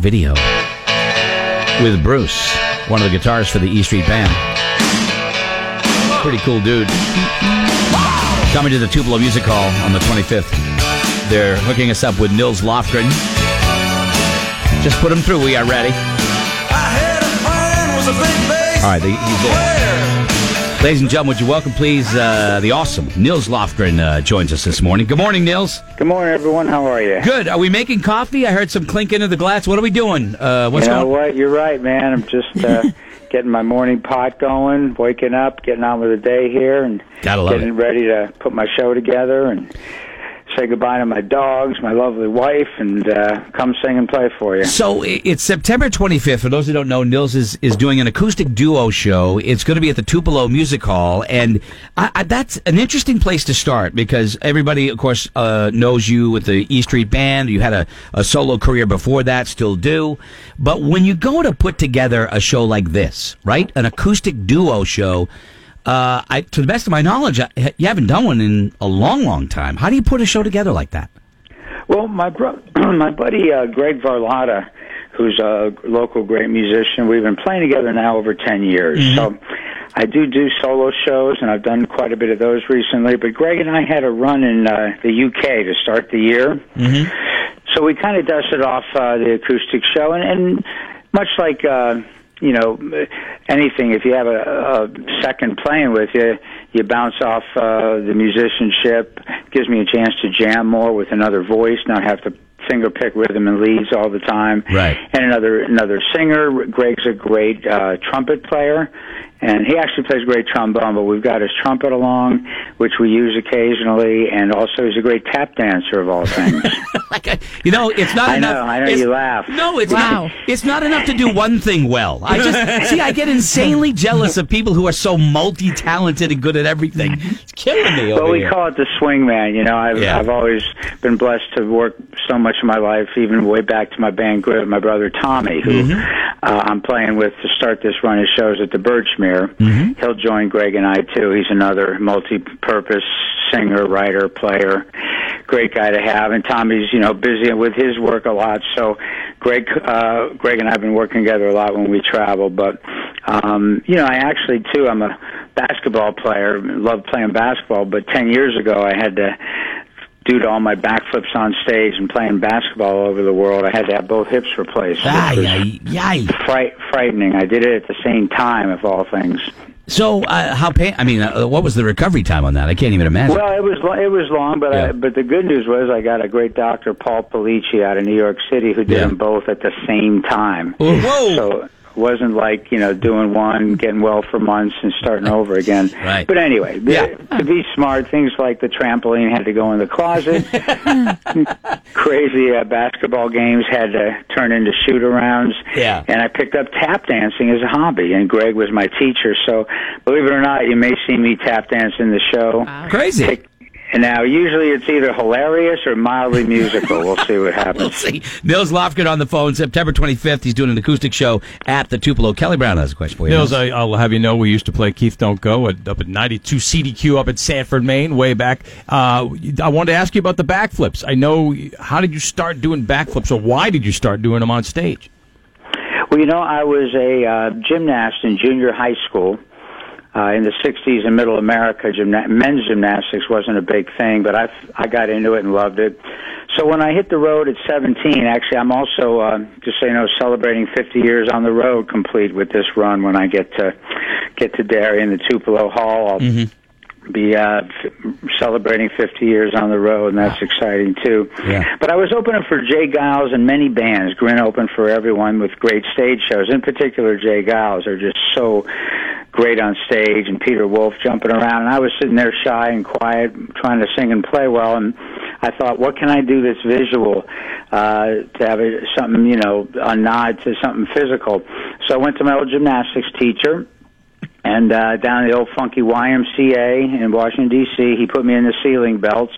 video with Bruce, one of the guitarists for the E Street Band. Pretty cool dude. Coming to the Tupelo Music Hall on the 25th. They're hooking us up with Nils Lofgren. Just put him through. We are ready. All right, he's there. Ladies and gentlemen, would you welcome, please, uh, the awesome Nils Lofgren uh, joins us this morning. Good morning, Nils. Good morning, everyone. How are you? Good. Are we making coffee? I heard some clink into the glass. What are we doing? Uh, what's you know going? what? You're right, man. I'm just uh, getting my morning pot going, waking up, getting on with the day here, and Gotta love getting it. ready to put my show together and say goodbye to my dogs, my lovely wife, and uh, come sing and play for you. So it's September 25th. For those who don't know, Nils is, is doing an acoustic duo show. It's going to be at the Tupelo Music Hall, and I, I, that's an interesting place to start because everybody, of course, uh, knows you with the E Street Band. You had a, a solo career before that, still do. But when you go to put together a show like this, right, an acoustic duo show. Uh, I, to the best of my knowledge, I, you haven't done one in a long, long time. How do you put a show together like that? Well, my bro- my buddy uh, Greg Varlotta, who's a local great musician, we've been playing together now over ten years. So I do do solo shows, and I've done quite a bit of those recently. But Greg and I had a run in uh, the UK to start the year, so we kind of dusted off uh, the acoustic show, and, and much like. Uh, you know, anything. If you have a, a second playing with you, you bounce off uh, the musicianship. Gives me a chance to jam more with another voice, not have to finger pick rhythm and leads all the time. Right. And another another singer. Greg's a great uh, trumpet player, and he actually plays great trombone. But we've got his trumpet along, which we use occasionally, and also he's a great tap dancer of all things. like a, you know, it's not I enough. know, I know you laugh. No, it's Wow. not. It's not enough to do one thing well. I just see. I get insanely jealous of people who are so multi-talented and good at everything. It's killing me over Well, we here. call it the swing man. You know, I've Yeah. I've always been blessed to work so much of my life, even way back to my band group, my brother Tommy, who Mm-hmm. uh, I'm playing with to start this run of shows at the Birchmere. Mm-hmm. He'll join Greg and I too. He's another multi-purpose singer, writer, player. Great guy to have, and Tommy's you know busy with his work a lot. So, Greg, uh, Greg and I have been working together a lot when we travel. But um, you know, I actually too, I'm a basketball player. Love playing basketball, but ten years ago, I had to due to all my backflips on stage and playing basketball all over the world, I had to have both hips replaced. which Ay, was ay, ay. fright, frightening. I did it at the same time, of all things. So, uh, how pain? I mean, uh, what was the recovery time on that? I can't even imagine. Well, it was it was long, but Yeah. I, but the good news was I got a great doctor, Paul Polici, out of New York City, who did Yeah. them both at the same time. Whoa! So wasn't like you know doing one, getting well for months, and starting over again. Right. But anyway, the- Yeah. to be smart, things like the trampoline had to go in the closet. Crazy uh, basketball games had to turn into shoot arounds. Yeah. And I picked up tap dancing as a hobby, and Greg was my teacher. So believe it or not, you may see me tap dance in the show. Crazy. Pick- And now, usually it's either hilarious or mildly musical. We'll see what We'll happens. see. Nils Lofgren on the phone, September 25th. He's doing an acoustic show at the Tupelo. Kelly Brown has a question for you. Nils, I, I'll have you know we used to play Keith Don't Go at, up at 92 CDQ up at Sanford, Maine, way back. Uh, I wanted to ask you about the backflips. I know, how did you start doing backflips, or why did you start doing them on stage? Well, you know, I was a uh, gymnast in junior high school. Uh, in the 60s in middle America, gymna- men's gymnastics wasn't a big thing, but I, I got into it and loved it. So when I hit the road at 17, actually, I'm also, uh, just so you know, celebrating 50 years on the road complete with this run when I get to, get to Derry in the Tupelo Hall. I'll be uh, f- celebrating 50 years on the road, and that's exciting too. Yeah. But I was opening for J. Geils and many bands. Grin opened for everyone with great stage shows. In particular, J. Geils are just so great on stage, and Peter Wolf jumping around. And I was sitting there shy and quiet, trying to sing and play well. And I thought, what can I do that's visual uh, to have a, something, you know, a nod to something physical? So I went to my old gymnastics teacher and uh, down the old funky YMCA in Washington D.C. He put me in the ceiling belts,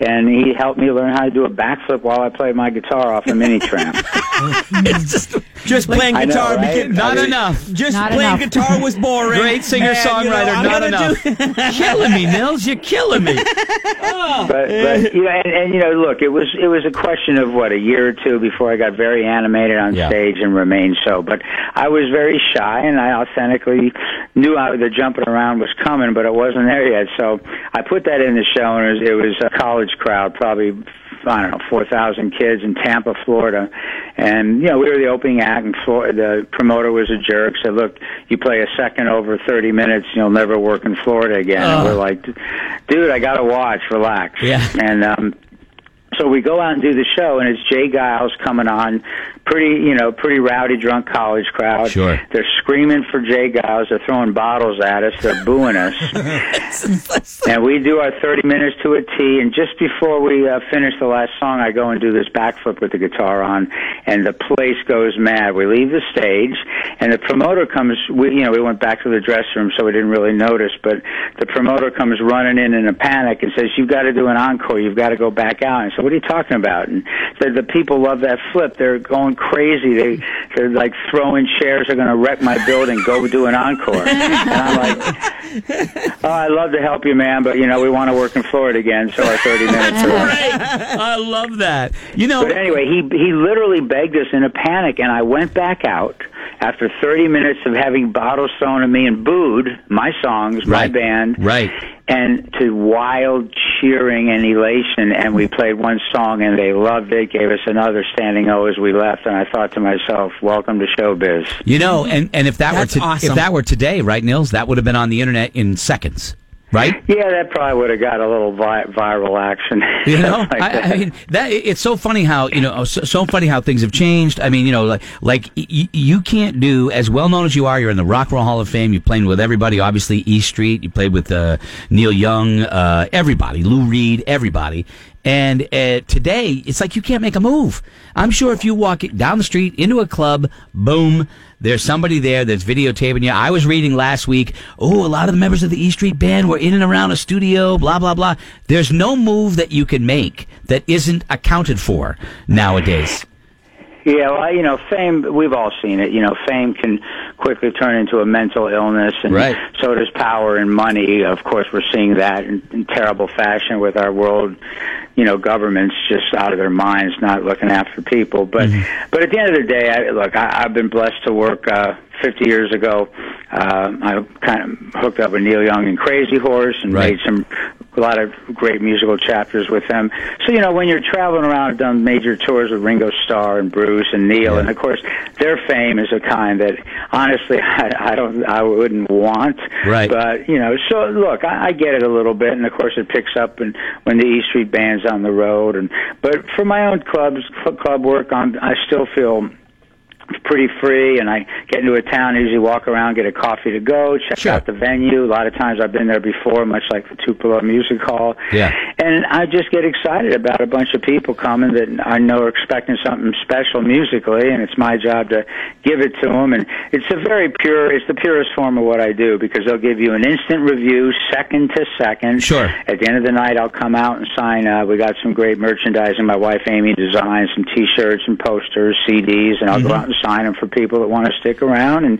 and he helped me learn how to do a backflip while I played my guitar off a mini tramp. it's just Just playing I know, guitar, right? became- not I mean- enough. Just Not playing enough. guitar was boring. Great singer And, you know, songwriter, not enough. do- killing me, Nils. You're killing me. Oh. but, but you know, and, and you know, look, it was it was a question of what a year or two before I got very animated on Yeah. stage and remained so. But I was very shy, and I authentically knew I, the jumping around was coming, but it wasn't there yet. So I put that in the show, and it was, it was a college crowd, probably. I don't know, 4,000 kids in Tampa, Florida. And, you know, we were the opening act, and Flor- the promoter was a jerk, said, look, you play a second over 30 minutes, you'll never work in Florida again. And we're like, dude, I got to watch, relax. Yeah. And, um, so we go out and do the show, and it's J. Geils coming on, pretty, you know, pretty rowdy, drunk college crowd. Sure. They're screaming for J. Geils. They're throwing bottles at us. They're booing us. and we do our 30 minutes to a T. And just before we uh, finish the last song, I go and do this backflip with the guitar on, and the place goes mad. We leave the stage, and the promoter comes. We, you know, we went back to the dressing room, so we didn't really notice. But the promoter comes running in in a panic and says, "You've got to do an encore. You've got to go back out." And said, "What are you talking about?" And said, "The people love that flip. They're going crazy. They they're like throwing chairs. They're going to wreck my building. Go do an encore." and I'm like, "Oh, I'd love to help you, man, but you know, we want to work in Florida again, so our 30 minutes are up." I love that. You know, But anyway, he he literally begged us in a panic, and I went back out after 30 minutes of having bottles thrown at me and booed my songs, my band, Right. and to wild cheering and elation. And we played one song, and they loved it. Gave us another standing O as we left. And I thought to myself, "Welcome to showbiz." You know, and, and if that That's were to, awesome. if that were today, right, Nils, that would have been on the internet in seconds, right? Yeah, that probably would have got a little vi- viral action. You know, Like I, that. I mean, that it's so funny how you know, so, so funny how things have changed. I mean, you know, like like y- you can't do as well known as you are. You're in the Rock and Roll Hall of Fame. You played with everybody, obviously E Street. You played with uh, Neil Young, uh, everybody, Lou Reed, everybody. And uh, today, it's like you can't make a move. I'm sure if you walk down the street into a club, boom, there's somebody there that's videotaping you. I was reading last week, oh, a lot of the members of the E Street Band were in and around a studio, blah, blah, blah. There's no move that you can make that isn't accounted for nowadays. Yeah, well, you know, fame, we've all seen it. You know, fame can quickly turn into a mental illness, and Right. so does power and money. Of course, we're seeing that in, in terrible fashion with our world, you know, governments just out of their minds, not looking after people. But, but at the end of the day, I, look, I, I've been blessed to work, uh, 50 years ago. Uh, I kind of hooked up with Neil Young and Crazy Horse and Right. made some a lot of great musical chapters with them. So you know, when you're traveling around, I've done major tours with Ringo Starr and Bruce and Neil, Yeah. and of course, their fame is a kind that honestly I, I don't, I wouldn't want. Right. But you know, so look, I, I get it a little bit, and of course, it picks up and when the E Street Band's on the road, and but for my own clubs, club work, I'm, I still feel pretty free and I get into a town, usually walk around, get a coffee to go, check Sure. out the venue. A lot of times I've been there before, much like the Tupelo Music Hall. Yeah. And I just get excited about a bunch of people coming that I know are expecting something special musically and it's my job to give it to them and it's a very pure, it's the purest form of what I do because they'll give you an instant review second to second. Sure. At the end of the night I'll come out and sign, uh, we got some great merchandising. My wife Amy designed some t-shirts and posters, CDs and I'll Mm-hmm. go out and sign them for people that want to stick around and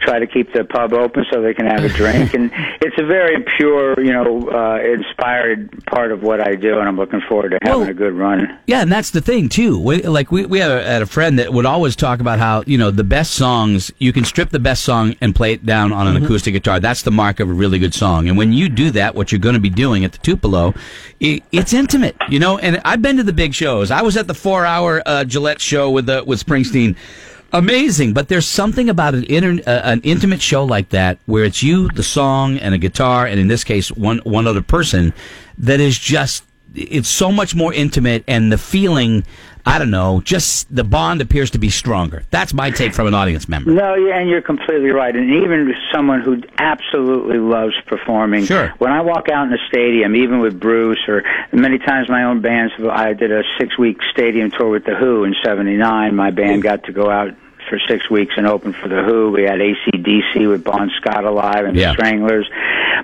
try to keep the pub open so they can have a drink. and it's a very pure, you know, uh, inspired part of what I do, and I'm looking forward to having Well- a good run. Yeah, and that's the thing too. We, like we we had a, had a friend that would always talk about how you know the best songs you can strip the best song and play it down on an acoustic guitar. That's the mark of a really good song. And when you do that, what you're going to be doing at the Tupelo, it, it's intimate, you know. And I've been to the big shows. I was at the four hour uh, Gillette show with the, with Springsteen. Amazing, but there's something about an inter, uh, an intimate show like that where it's you, the song, and a guitar, and in this case, one one other person, that is just it's so much more intimate, and the feeling, I don't know, just the bond appears to be stronger. That's my take from an audience member. No, yeah, and you're completely right. And even someone who absolutely loves performing. Sure. When I walk out in a stadium, even with Bruce or many times my own bands, I did a six week stadium tour with The Who in 79. My band got to go out for six weeks and open for The Who. We had ACDC with Bon Scott alive and Yeah. the Stranglers.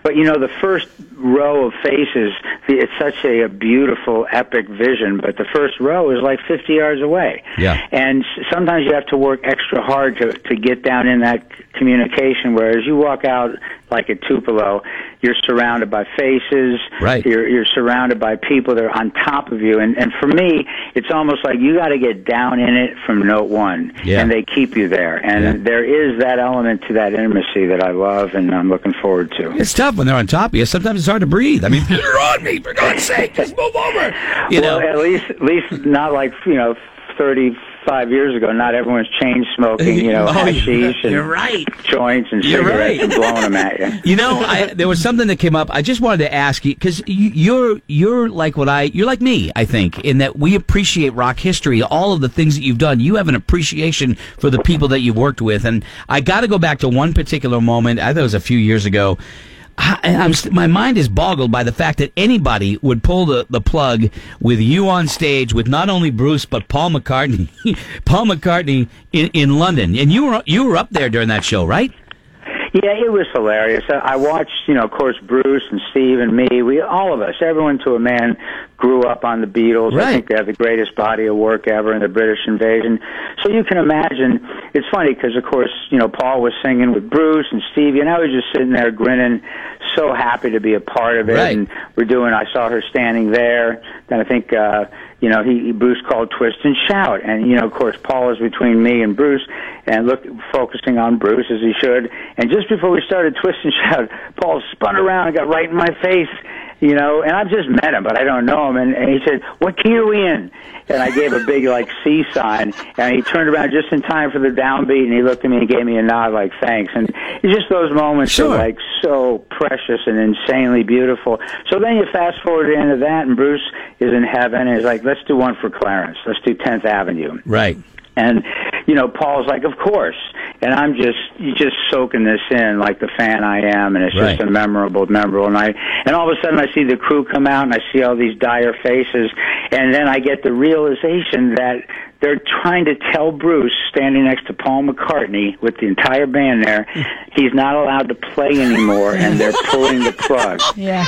But you know, the first row of faces, it's such a, a beautiful, epic vision. But the first row is like 50 yards away. Yeah. And sometimes you have to work extra hard to to get down in that communication. Whereas you walk out like at Tupelo, you're surrounded by faces. Right. You're you're surrounded by people that are on top of you. And and for me, it's almost like you got to get down in it from note one, Yeah. and they keep you there. And Yeah. there is that element to that intimacy that I love, and I'm looking forward to. It's tough when they're on top of you. Sometimes it's hard to breathe. I mean, you're on me for God's sake. Just move over. You well, know. at least at least not like you know thirty five years ago. Not everyone's chain smoking, you know, Oh, hashish and you're right. joints and You're cigarettes right. and blowing them at you. You know, I, there was something that came up. I just wanted to ask you because you, you're you're like what I you're like me. I think in that we appreciate rock history, all of the things that you've done. You have an appreciation for the people that you've worked with, and I got to go back to one particular moment. I thought it was a few years ago. I, I'm, my mind is boggled by the fact that anybody would pull the, the plug with you on stage with not only Bruce but Paul McCartney, Paul McCartney in, in London, and you were you were up there during that show, right? Yeah, it was hilarious. I I watched, you know, of course, Bruce and Steve and me. We all of us, everyone to a man, grew up on the Beatles. Right. I think they have the greatest body of work ever in the British Invasion. So you can imagine. It's funny because, of course, you know, Paul was singing with Bruce and Stevie, and I was just sitting there grinning, so happy to be a part of it. Right. And we're doing. I saw her standing there. Then I think. uh you know, he, he Bruce called twist and shout, and you know, of course, Paul is between me and Bruce, and look, focusing on Bruce as he should. And just before we started twist and shout, Paul spun around and got right in my face, you know. And I've just met him, but I don't know him. And, and he said, "What key are we in?" And I gave a big like C sign, and he turned around just in time for the downbeat, and he looked at me and gave me a nod like thanks. And it's just those moments Sure. are like so precious and insanely beautiful. So then you fast forward to the end of that, and Bruce is in heaven, and he's like, "Let's do one for Clarence. Let's do Tenth Avenue." Right. And you know, Paul's like, "Of course." And I'm just just soaking this in like the fan I am, and it's Right. just a memorable, memorable night. And all of a sudden, I see the crew come out, and I see all these dire faces, and then I get the realization that they're trying to tell Bruce, standing next to Paul McCartney with the entire band there, he's not allowed to play anymore, and they're pulling the plug. Yeah.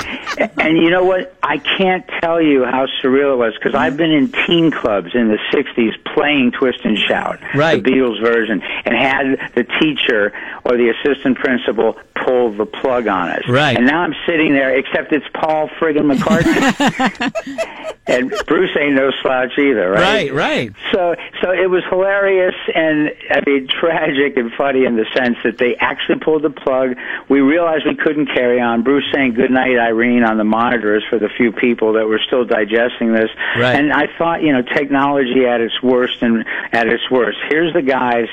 And you know what? I can't tell you how surreal it was because I've been in teen clubs in the '60s playing Twist and Shout, Right. the Beatles version, and had the teacher or the assistant principal pull the plug on us. Right. And now I'm sitting there, except it's Paul friggin' McCartney, and Bruce ain't no slouch either, Right. Right. so, so it was hilarious and I mean tragic and funny in the sense that they actually pulled the plug. We realized we couldn't carry on. Bruce saying "Good night, Irene" on the monitors for the few people that were still digesting this. Right. And I thought, you know, technology at its worst and at its worst. Here's the guys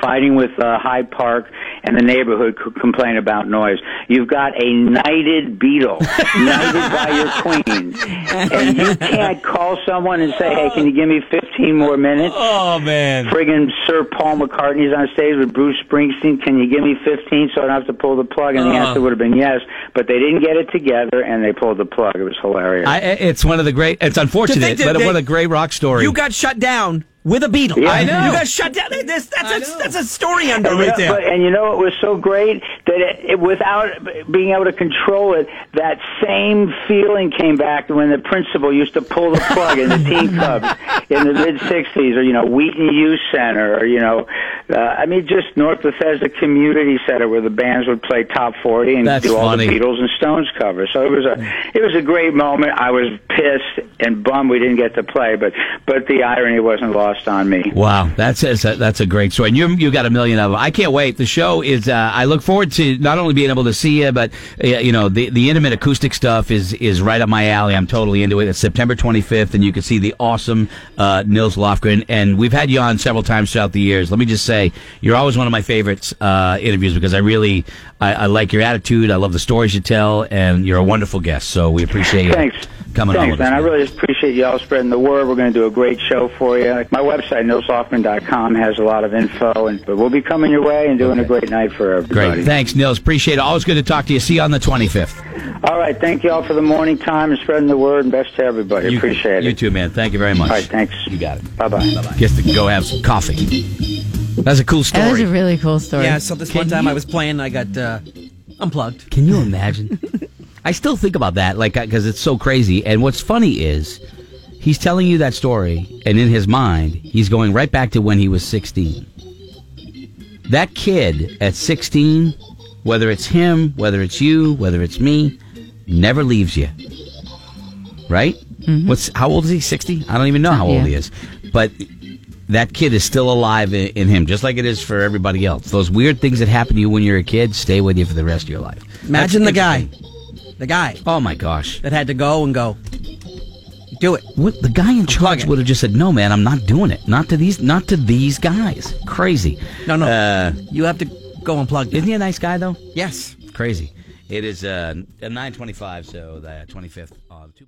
fighting with uh, Hyde Park and the neighborhood c- complain about noise. You've got a knighted Beatle, knighted by your queen, and you can't call someone and say, "Hey, can you give me 15 more minutes?" Oh man. Friggin' Sir Paul McCartney's on stage with Bruce Springsteen. Can you give me 15 so I don't have to pull the plug? And the Uh. answer would have been yes, but they didn't get it together and they pulled the plug. It was hilarious. I, it's one of the great. It's unfortunate, To but they- one of the great rock stories. You got shut down with a Beatle. Yeah. I know. You got shut down. This, that's, I a, know. that's a story under And, right you know, there. but, and you know it was so great that it, it, without being able to control it, that same feeling came back when the principal used to pull the plug in the teen clubs in the mid '60s, or you know Wheaton Youth Center, or you know, uh, I mean just North Bethesda Community Center where the bands would play top 40 and That's do all funny. the Beatles and Stones covers. So it was a it was a great moment. I was pissed and bummed we didn't get to play, but but the irony wasn't lost on me. Wow, that's a, that's a great story. And you you got a million of them. I can't wait. The show is. Uh, I look forward to not only being able to see you, but uh, you know the the intimate acoustic stuff is is right up my alley. I'm totally into it. It's September 25th, and you can see the awesome uh, Nils Lofgren. And we've had you on several times throughout the years. Let me just say, you're always one of my favorites uh, interviews because I really I, I like your attitude. I love the stories you tell, and you're a wonderful guest. So we appreciate you Thanks. coming on Thanks, man. I really just appreciate y'all spreading the word. We're going to do a great show for you. My website, nilslofgren.com, has a lot of info, and but we'll be coming your way and doing a great night for everybody. Great. Thanks, Nils. Appreciate it. Always good to talk to you. See you on the 25th. All right. Thank you all for the morning time and spreading the word, and best to everybody. You- appreciate You it. You too, man. Thank you very much. All right. Thanks. You got it. Bye bye. Guess to go have some coffee. That's a cool story. That was a really cool story. yeah, so this one time I was playing, I got uh, unplugged. Can you imagine? I still think about that, like, because it's so crazy. And what's funny is, he's telling you that story, and in his mind, he's going right back to when he was 16. That kid at 16, whether it's him, whether it's you, whether it's me, never leaves you. Right? What's how old is he? 60? I don't even know how old Yeah. he is. But that kid is still alive in, in him, just like it is for everybody else. Those weird things that happen to you when you're a kid stay with you for the rest of your life. Imagine That's the guy, the guy Oh my gosh. that had to go and go. Do it. What, the guy in charge would have just said, "No, man, I'm not doing it. Not to these, not to these guys. Crazy." No, no. Uh, you have to go and plug. isn't he a nice guy though? Yes. Crazy. It is uh, a 9:25, so the 25th. Uh, two-